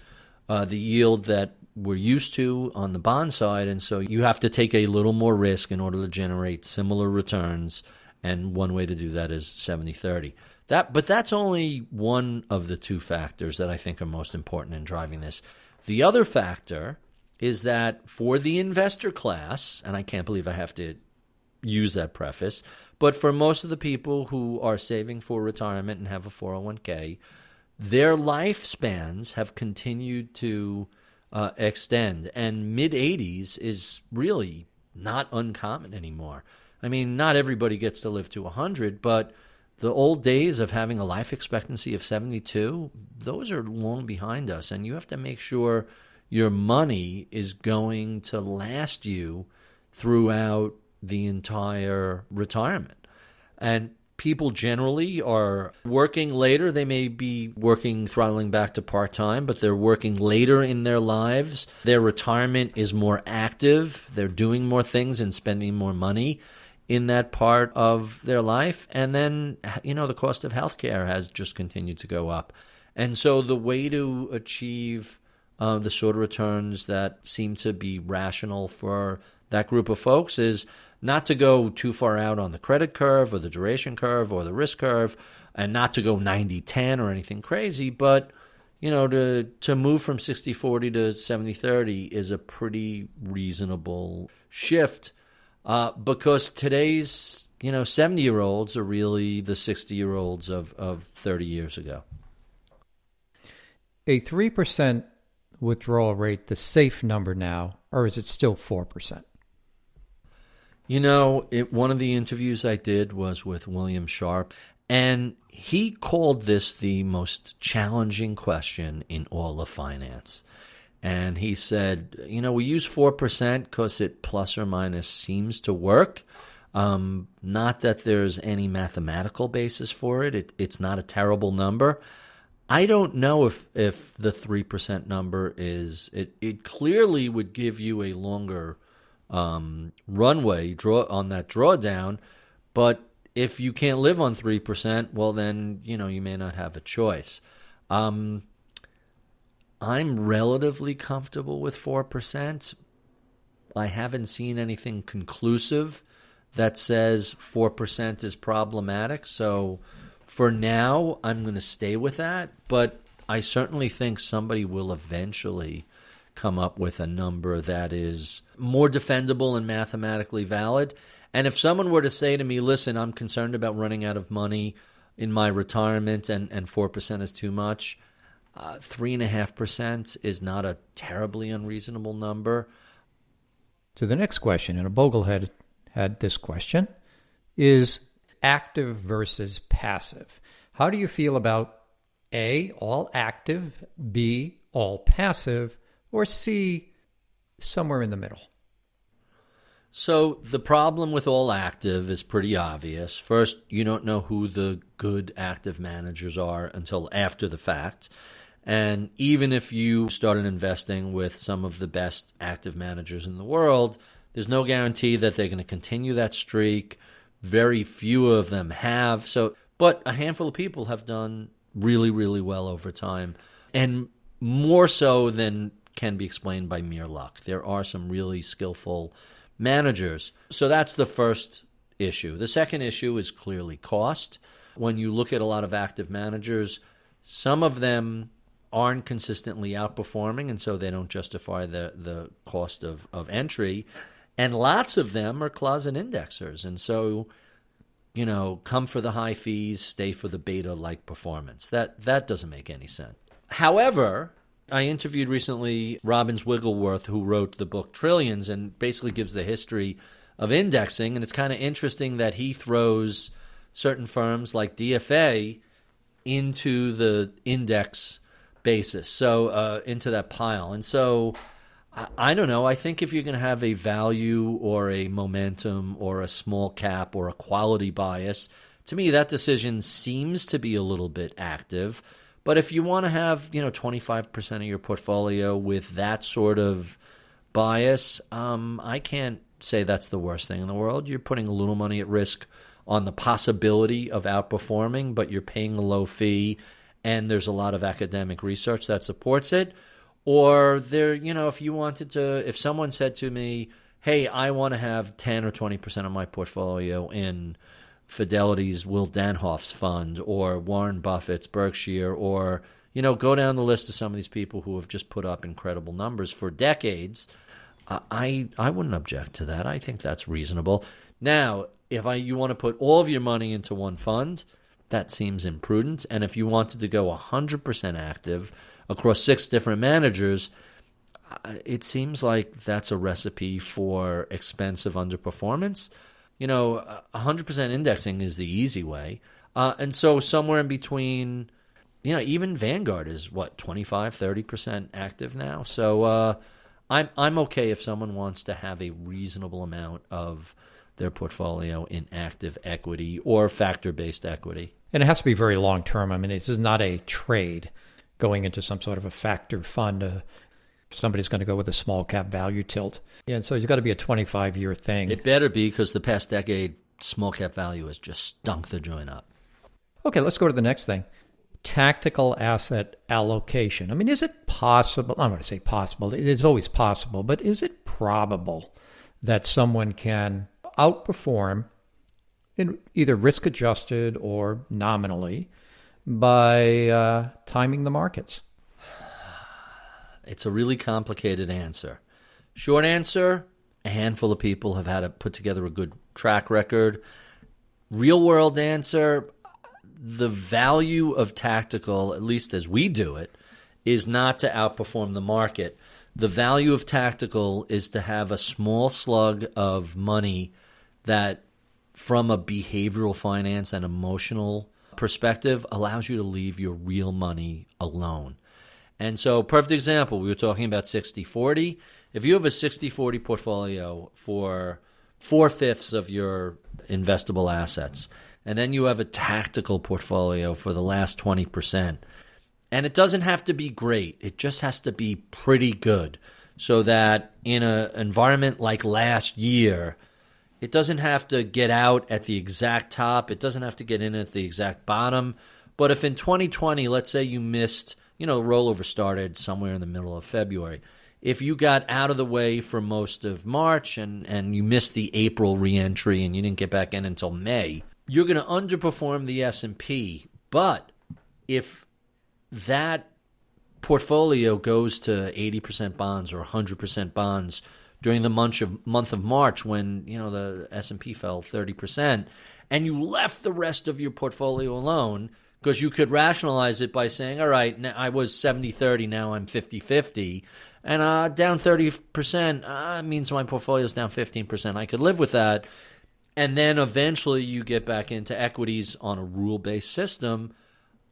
uh, the yield that we're used to on the bond side, and so you have to take a little more risk in order to generate similar returns. And one way to do that is 70 30. That, but that's only one of the two factors that I think are most important in driving this. The other factor is that for the investor class, and I can't believe I have to use that preface, but for most of the people who are saving for retirement and have a 401k, their lifespans have continued to uh, extend, and mid 80s is really not uncommon anymore. I mean, not everybody gets to live to 100, but the old days of having a life expectancy of 72, those are long behind us. And you have to make sure your money is going to last you throughout the entire retirement. And people generally are working later. They may be working, throttling back to part time, but they're working later in their lives. Their retirement is more active. They're doing more things and spending more money in that part of their life. And then, you know, the cost of healthcare has just continued to go up. And so the way to achieve uh, the sort of returns that seem to be rational for that group of folks is not to go too far out on the credit curve or the duration curve or the risk curve and not to go 90-10 or anything crazy, but you know, to to move from 60-40 to 70-30 is a pretty reasonable shift uh, because today's you know 70 year olds are really the 60 year olds of, of 30 years ago. A 3% withdrawal rate the safe number now or is it still 4% you know it, one of the interviews i did was with william sharpe and he called this the most challenging question in all of finance and he said, you know, we use 4% because it plus or minus seems to work. Um, not that there's any mathematical basis for it. it. It's not a terrible number. I don't know if, if the 3% number is, it, it clearly would give you a longer um, runway draw on that drawdown. But if you can't live on 3%, well, then, you know, you may not have a choice. Um, I'm relatively comfortable with 4%. I haven't seen anything conclusive that says 4% is problematic. So for now, I'm going to stay with that. But I certainly think somebody will eventually come up with a number that is more defendable and mathematically valid. And if someone were to say to me, listen, I'm concerned about running out of money in my retirement and, and 4% is too much, Uh, three and a half percent is not a terribly unreasonable number. To the next question, and a Boglehead had this question, is active versus passive. How do you feel about A, all active, B, all passive, or C, somewhere in the middle? So the problem with all active is pretty obvious. First, you don't know who the good active managers are until after the fact. And even if you started investing with some of the best active managers in the world, there's no guarantee that they're going to continue that streak. Very few of them have. So, but a handful of people have done really, really well over time, and more so than can be explained by mere luck. There are some really skillful managers. So that's the first issue. The second issue is clearly cost. When you look at a lot of active managers, some of them aren't consistently outperforming, and so they don't justify the the cost of, of entry. And lots of them are closet indexers, and so you know, come for the high fees, stay for the beta like performance. That that doesn't make any sense. However, I interviewed recently Robin Wigglesworth, who wrote the book Trillions, and basically gives the history of indexing. And it's kind of interesting that he throws certain firms like DFA into the index basis, so uh, into that pile. And so I, I don't know. I think if you're going to have a value or a momentum or a small cap or a quality bias, to me that decision seems to be a little bit active. But if you want to have, you know, 25% of your portfolio with that sort of bias, um, I can't say that's the worst thing in the world. You're putting a little money at risk on the possibility of outperforming, but you're paying a low fee and there's a lot of academic research that supports it. Or there, you know, if you wanted to, if someone said to me, "Hey, I want to have ten or twenty percent of my portfolio in Fidelity's Will Danoff's fund or Warren Buffett's Berkshire or you know go down the list of some of these people who have just put up incredible numbers for decades. I I wouldn't object to that. I think that's reasonable. Now, if I you want to put all of your money into one fund, that seems imprudent. And if you wanted to go 100% active across six different managers, uh, it seems like that's a recipe for expensive underperformance you know, 100% indexing is the easy way. Uh, and so somewhere in between, you know, even Vanguard is what, 25, 30% active now. So uh, I'm, I'm okay if someone wants to have a reasonable amount of their portfolio in active equity or factor based equity. And it has to be very long term. I mean, this is not a trade going into some sort of a factor fund. Uh, somebody's going to go with a small cap value tilt. Yeah, and so it's got to be a 25 year thing. It better be because the past decade, small cap value has just stunk the joint up. Okay, let's go to the next thing tactical asset allocation. I mean, is it possible? I'm going to say possible. It is always possible, but is it probable that someone can outperform in either risk adjusted or nominally by uh, timing the markets? It's a really complicated answer. Short answer a handful of people have had to put together a good track record. Real world answer the value of tactical, at least as we do it, is not to outperform the market. The value of tactical is to have a small slug of money that, from a behavioral finance and emotional perspective, allows you to leave your real money alone. And so, perfect example, we were talking about 60 40. If you have a 60 40 portfolio for four fifths of your investable assets, and then you have a tactical portfolio for the last 20%, and it doesn't have to be great, it just has to be pretty good. So that in an environment like last year, it doesn't have to get out at the exact top, it doesn't have to get in at the exact bottom. But if in 2020, let's say you missed you know, rollover started somewhere in the middle of February. If you got out of the way for most of March and, and you missed the April reentry and you didn't get back in until May, you're going to underperform the S&P. But if that portfolio goes to 80% bonds or 100% bonds during the month of month of March when, you know, the S&P fell 30% and you left the rest of your portfolio alone, because you could rationalize it by saying, all right, I was 70 30, now I'm 50 50. And uh, down 30% uh, means my portfolio is down 15%. I could live with that. And then eventually you get back into equities on a rule based system.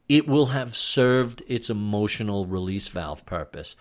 It will have served its emotional release valve purpose.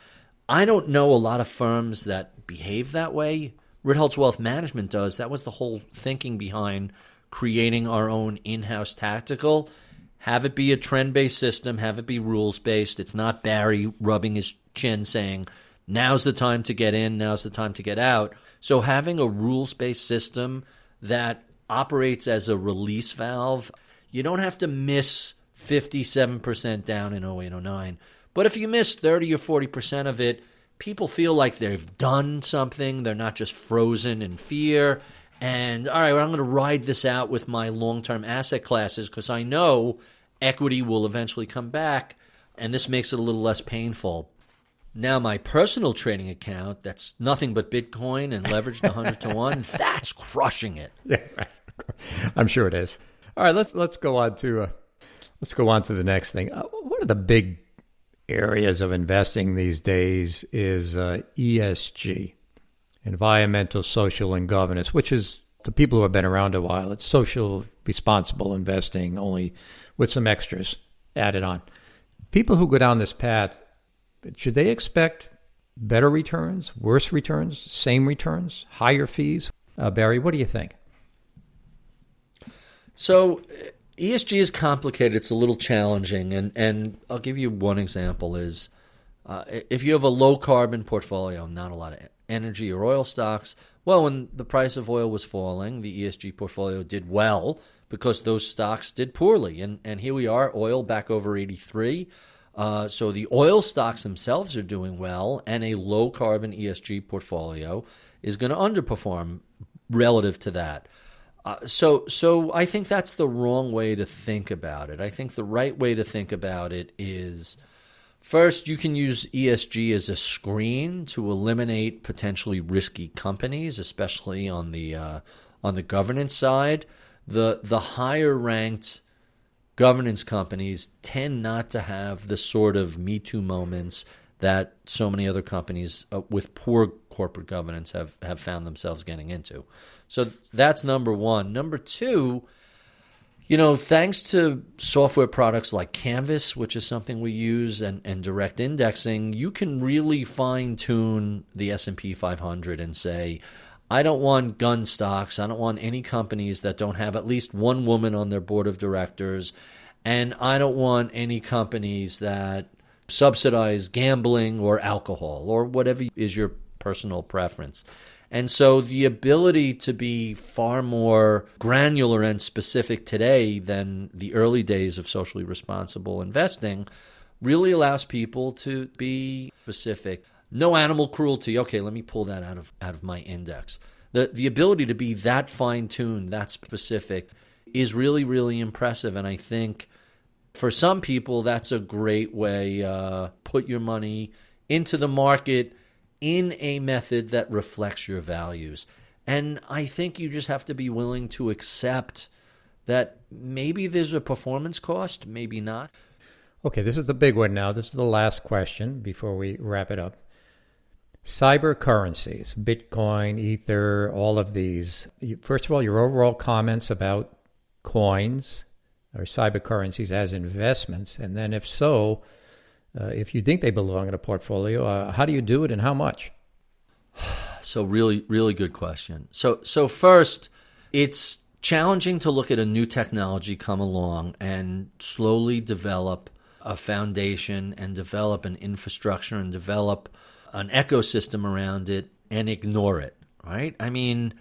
I don't know a lot of firms that behave that way. Ritholtz Wealth Management does. That was the whole thinking behind creating our own in house tactical have it be a trend based system, have it be rules based. It's not Barry rubbing his chin saying, now's the time to get in, now's the time to get out. So having a rules based system that operates as a release valve, you don't have to miss 57% down in 0809. But if you miss 30 or 40% of it, people feel like they've done something. They're not just frozen in fear. And all right, well, I'm going to ride this out with my long term asset classes because I know equity will eventually come back. And this makes it a little less painful. Now, my personal trading account, that's nothing but Bitcoin and leveraged 100 to 1, *laughs* that's crushing it. Yeah. *laughs* I'm sure it is. All right, let's let's go on to uh, let's go on to the next thing. Uh, one of the big areas of investing these days is uh, ESG environmental, social, and governance, which is the people who have been around a while. It's social responsible investing, only with some extras added on. People who go down this path, should they expect better returns, worse returns, same returns, higher fees? Uh, Barry, what do you think? So, ESG is complicated. It's a little challenging, and and I'll give you one example: is uh, if you have a low carbon portfolio, not a lot of energy or oil stocks. Well, when the price of oil was falling, the ESG portfolio did well because those stocks did poorly. And, and here we are, oil back over 83. Uh, so the oil stocks themselves are doing well, and a low carbon ESG portfolio is going to underperform relative to that. Uh, so, so I think that's the wrong way to think about it. I think the right way to think about it is first, you can use ESG as a screen to eliminate potentially risky companies, especially on the uh, on the governance side. The the higher ranked governance companies tend not to have the sort of Me Too moments that so many other companies uh, with poor corporate governance have, have found themselves getting into. So that's number one. Number two, you know, thanks to software products like Canvas, which is something we use, and, and direct indexing, you can really fine tune the S and P 500 and say, I don't want gun stocks. I don't want any companies that don't have at least one woman on their board of directors. And I don't want any companies that subsidize gambling or alcohol or whatever is your personal preference. And so the ability to be far more granular and specific today than the early days of socially responsible investing really allows people to be specific. No animal cruelty. Okay, let me pull that out of out of my index. The the ability to be that fine-tuned, that specific is really really impressive and I think for some people that's a great way uh, put your money into the market in a method that reflects your values. And I think you just have to be willing to accept that maybe there's a performance cost, maybe not. Okay, this is the big one now. This is the last question before we wrap it up. Cyber currencies, Bitcoin, Ether, all of these. First of all, your overall comments about coins or cyber currencies as investments. And then, if so, uh, if you think they belong in a portfolio, uh, how do you do it and how much? *sighs* So really, really good question. So, so first, it's challenging to look at a new technology come along and slowly develop a foundation and develop an infrastructure and develop an ecosystem around it and ignore it. Right? I mean,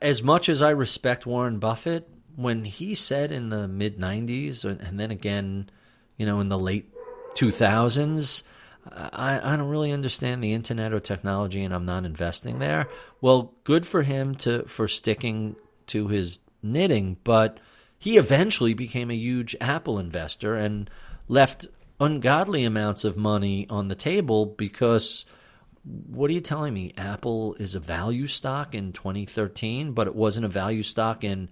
as much as I respect Warren Buffett, when he said in the mid '90s and then again, you know, in the late 2000s. I, I don't really understand the internet or technology and I'm not investing there. Well, good for him to for sticking to his knitting, but he eventually became a huge Apple investor and left ungodly amounts of money on the table because what are you telling me? Apple is a value stock in 2013, but it wasn't a value stock in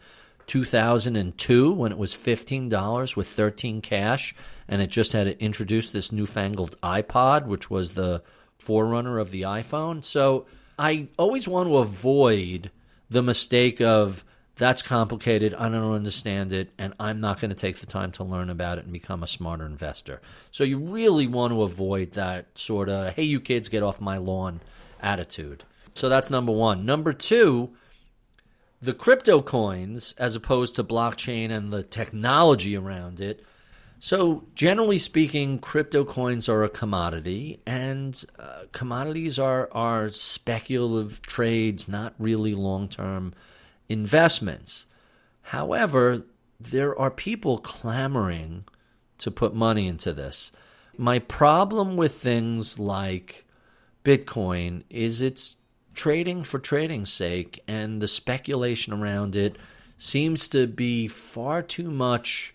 2002 when it was $15 with 13 cash and it just had introduced this newfangled iPod, which was the forerunner of the iPhone. So I always want to avoid the mistake of that's complicated, I don't understand it, and I'm not going to take the time to learn about it and become a smarter investor. So you really want to avoid that sort of, hey, you kids, get off my lawn attitude. So that's number one. Number two, the crypto coins, as opposed to blockchain and the technology around it, so, generally speaking, crypto coins are a commodity, and uh, commodities are, are speculative trades, not really long term investments. However, there are people clamoring to put money into this. My problem with things like Bitcoin is it's trading for trading's sake, and the speculation around it seems to be far too much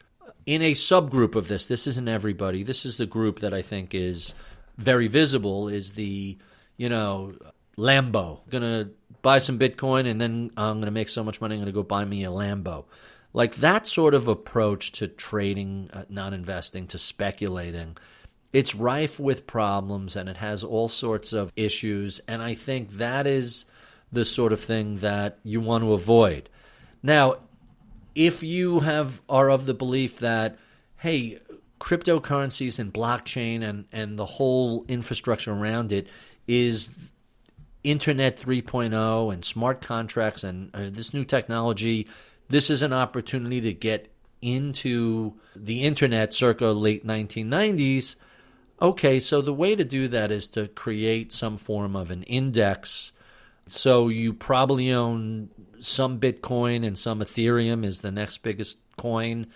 in a subgroup of this, this isn't everybody. This is the group that I think is very visible. Is the you know Lambo gonna buy some Bitcoin and then I'm gonna make so much money I'm gonna go buy me a Lambo. Like that sort of approach to trading, uh, not investing, to speculating, it's rife with problems and it has all sorts of issues. And I think that is the sort of thing that you want to avoid. Now, if you have are of the belief that hey cryptocurrencies and blockchain and and the whole infrastructure around it is internet 3.0 and smart contracts and uh, this new technology this is an opportunity to get into the internet circa late 1990s okay so the way to do that is to create some form of an index. So you probably own some Bitcoin and some Ethereum is the next biggest coin,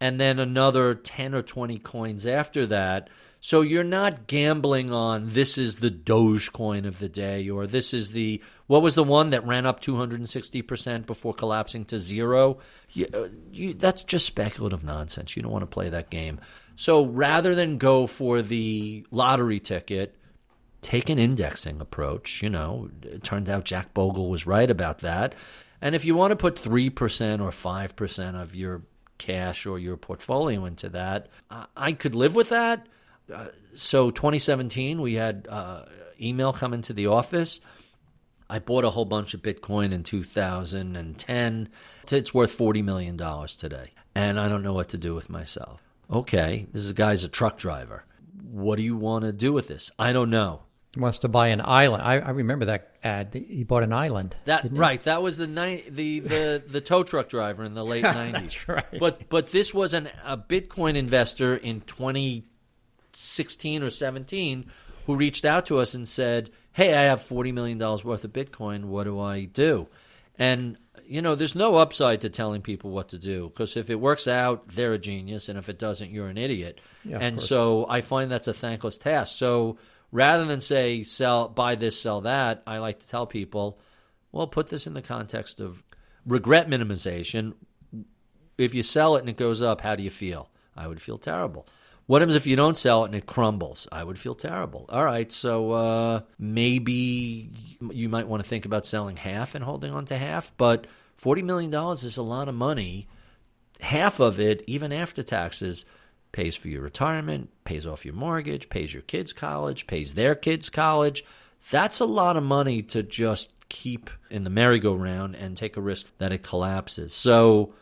and then another 10 or 20 coins after that. So you're not gambling on this is the Dogecoin of the day or this is the what was the one that ran up 260% before collapsing to zero? You, uh, you, that's just speculative nonsense. You don't want to play that game. So rather than go for the lottery ticket, take an indexing approach. You know, it turned out Jack Bogle was right about that. And if you want to put 3% or 5% of your cash or your portfolio into that, I could live with that uh, so 2017, we had uh, email come into the office. I bought a whole bunch of Bitcoin in 2010. It's worth $40 million today. And I don't know what to do with myself. Okay, this guy's a truck driver. What do you want to do with this? I don't know. He wants to buy an island. I, I remember that ad. He bought an island. That right. That was the ni- the the the tow truck driver in the late *laughs* nineties. That's right. But but this was an a Bitcoin investor in twenty sixteen or 17 who reached out to us and said, Hey, I have $40 million worth of Bitcoin. What do I do? And, you know, there's no upside to telling people what to do because if it works out, they're a genius. And if it doesn't, you're an idiot. Yeah, and so I find that's a thankless task. So rather than say, sell, buy this, sell that, I like to tell people, well, put this in the context of regret minimization. If you sell it and it goes up, how do you feel? I would feel terrible. What happens if you don't sell it and it crumbles? I would feel terrible. All right, so uh, maybe you might want to think about selling half and holding on to half, but $40 million is a lot of money. Half of it, even after taxes, pays for your retirement, pays off your mortgage, pays your kids' college, pays their kids' college. That's a lot of money to just keep in the merry-go-round and take a risk that it collapses. So,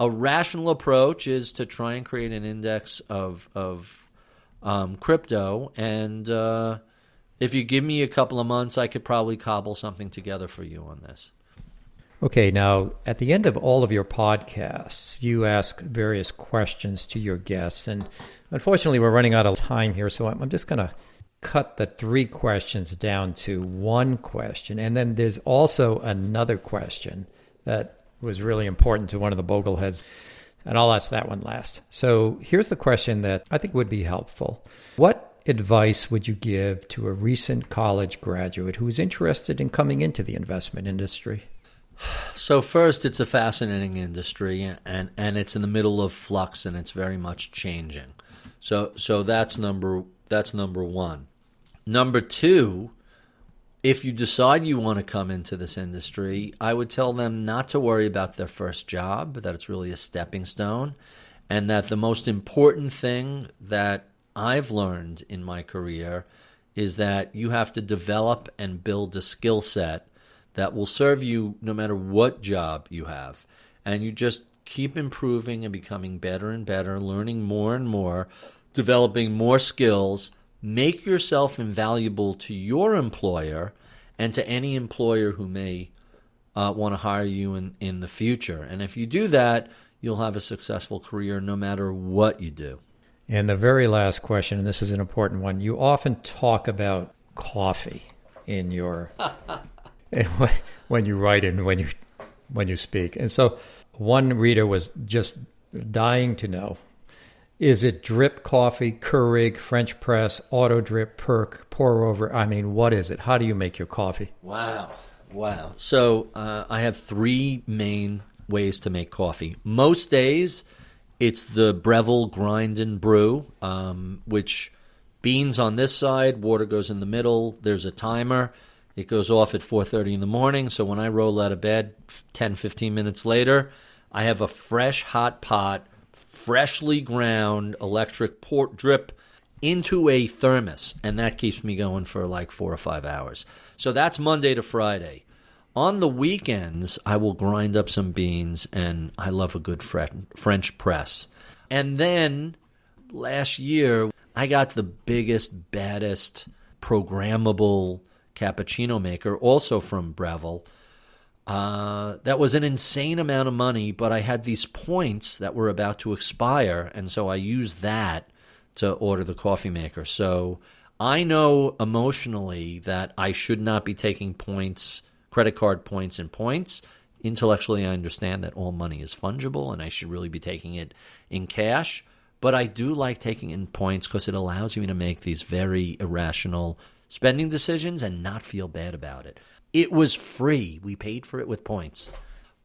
a rational approach is to try and create an index of of um, crypto, and uh, if you give me a couple of months, I could probably cobble something together for you on this. Okay, now at the end of all of your podcasts, you ask various questions to your guests, and unfortunately, we're running out of time here, so I'm just going to cut the three questions down to one question, and then there's also another question that was really important to one of the Bogleheads. And I'll ask that one last. So here's the question that I think would be helpful. What advice would you give to a recent college graduate who is interested in coming into the investment industry? So first, it's a fascinating industry, and, and it's in the middle of flux, and it's very much changing. So so that's number that's number one. Number two, if you decide you want to come into this industry, I would tell them not to worry about their first job, that it's really a stepping stone, and that the most important thing that I've learned in my career is that you have to develop and build a skill set that will serve you no matter what job you have. And you just keep improving and becoming better and better, learning more and more, developing more skills make yourself invaluable to your employer and to any employer who may uh, want to hire you in, in the future. And if you do that, you'll have a successful career no matter what you do. And the very last question, and this is an important one you often talk about coffee in your *laughs* *laughs* when you write and when you when you speak. And so one reader was just dying to know is it drip coffee, Keurig, French press, auto drip, perk, pour over? I mean, what is it? How do you make your coffee? Wow. Wow. So uh, I have three main ways to make coffee. Most days, it's the Breville grind and brew, um, which beans on this side, water goes in the middle. There's a timer. It goes off at 4:30 in the morning. So when I roll out of bed, 10, 15 minutes later, I have a fresh hot pot freshly ground electric port drip into a thermos, and that keeps me going for like four or five hours. So that's Monday to Friday. On the weekends, I will grind up some beans, and I love a good French press. And then last year, I got the biggest, baddest programmable cappuccino maker, also from Breville uh, that was an insane amount of money, but I had these points that were about to expire, and so I used that to order the coffee maker. So I know emotionally that I should not be taking points, credit card points, and points. Intellectually, I understand that all money is fungible and I should really be taking it in cash. But I do like taking in points because it allows you to make these very irrational spending decisions and not feel bad about it. It was free. We paid for it with points.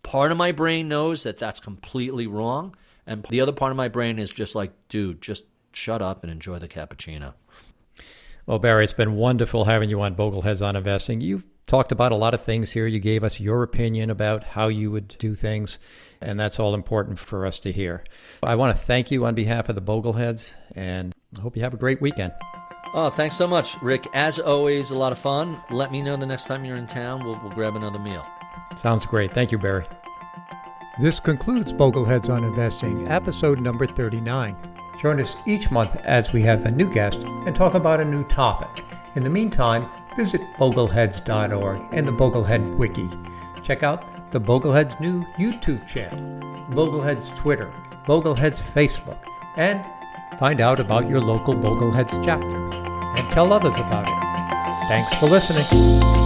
Part of my brain knows that that's completely wrong. And the other part of my brain is just like, dude, just shut up and enjoy the cappuccino. Well, Barry, it's been wonderful having you on Bogleheads on Investing. You've talked about a lot of things here. You gave us your opinion about how you would do things, and that's all important for us to hear. I want to thank you on behalf of the Bogleheads, and I hope you have a great weekend. Oh, thanks so much, Rick. As always, a lot of fun. Let me know the next time you're in town. We'll, we'll grab another meal. Sounds great. Thank you, Barry. This concludes Bogleheads on Investing, episode number 39. Join us each month as we have a new guest and talk about a new topic. In the meantime, visit bogleheads.org and the Boglehead Wiki. Check out the Bogleheads new YouTube channel, Bogleheads Twitter, Bogleheads Facebook, and find out about your local Bogleheads chapter and tell others about it. Thanks for listening.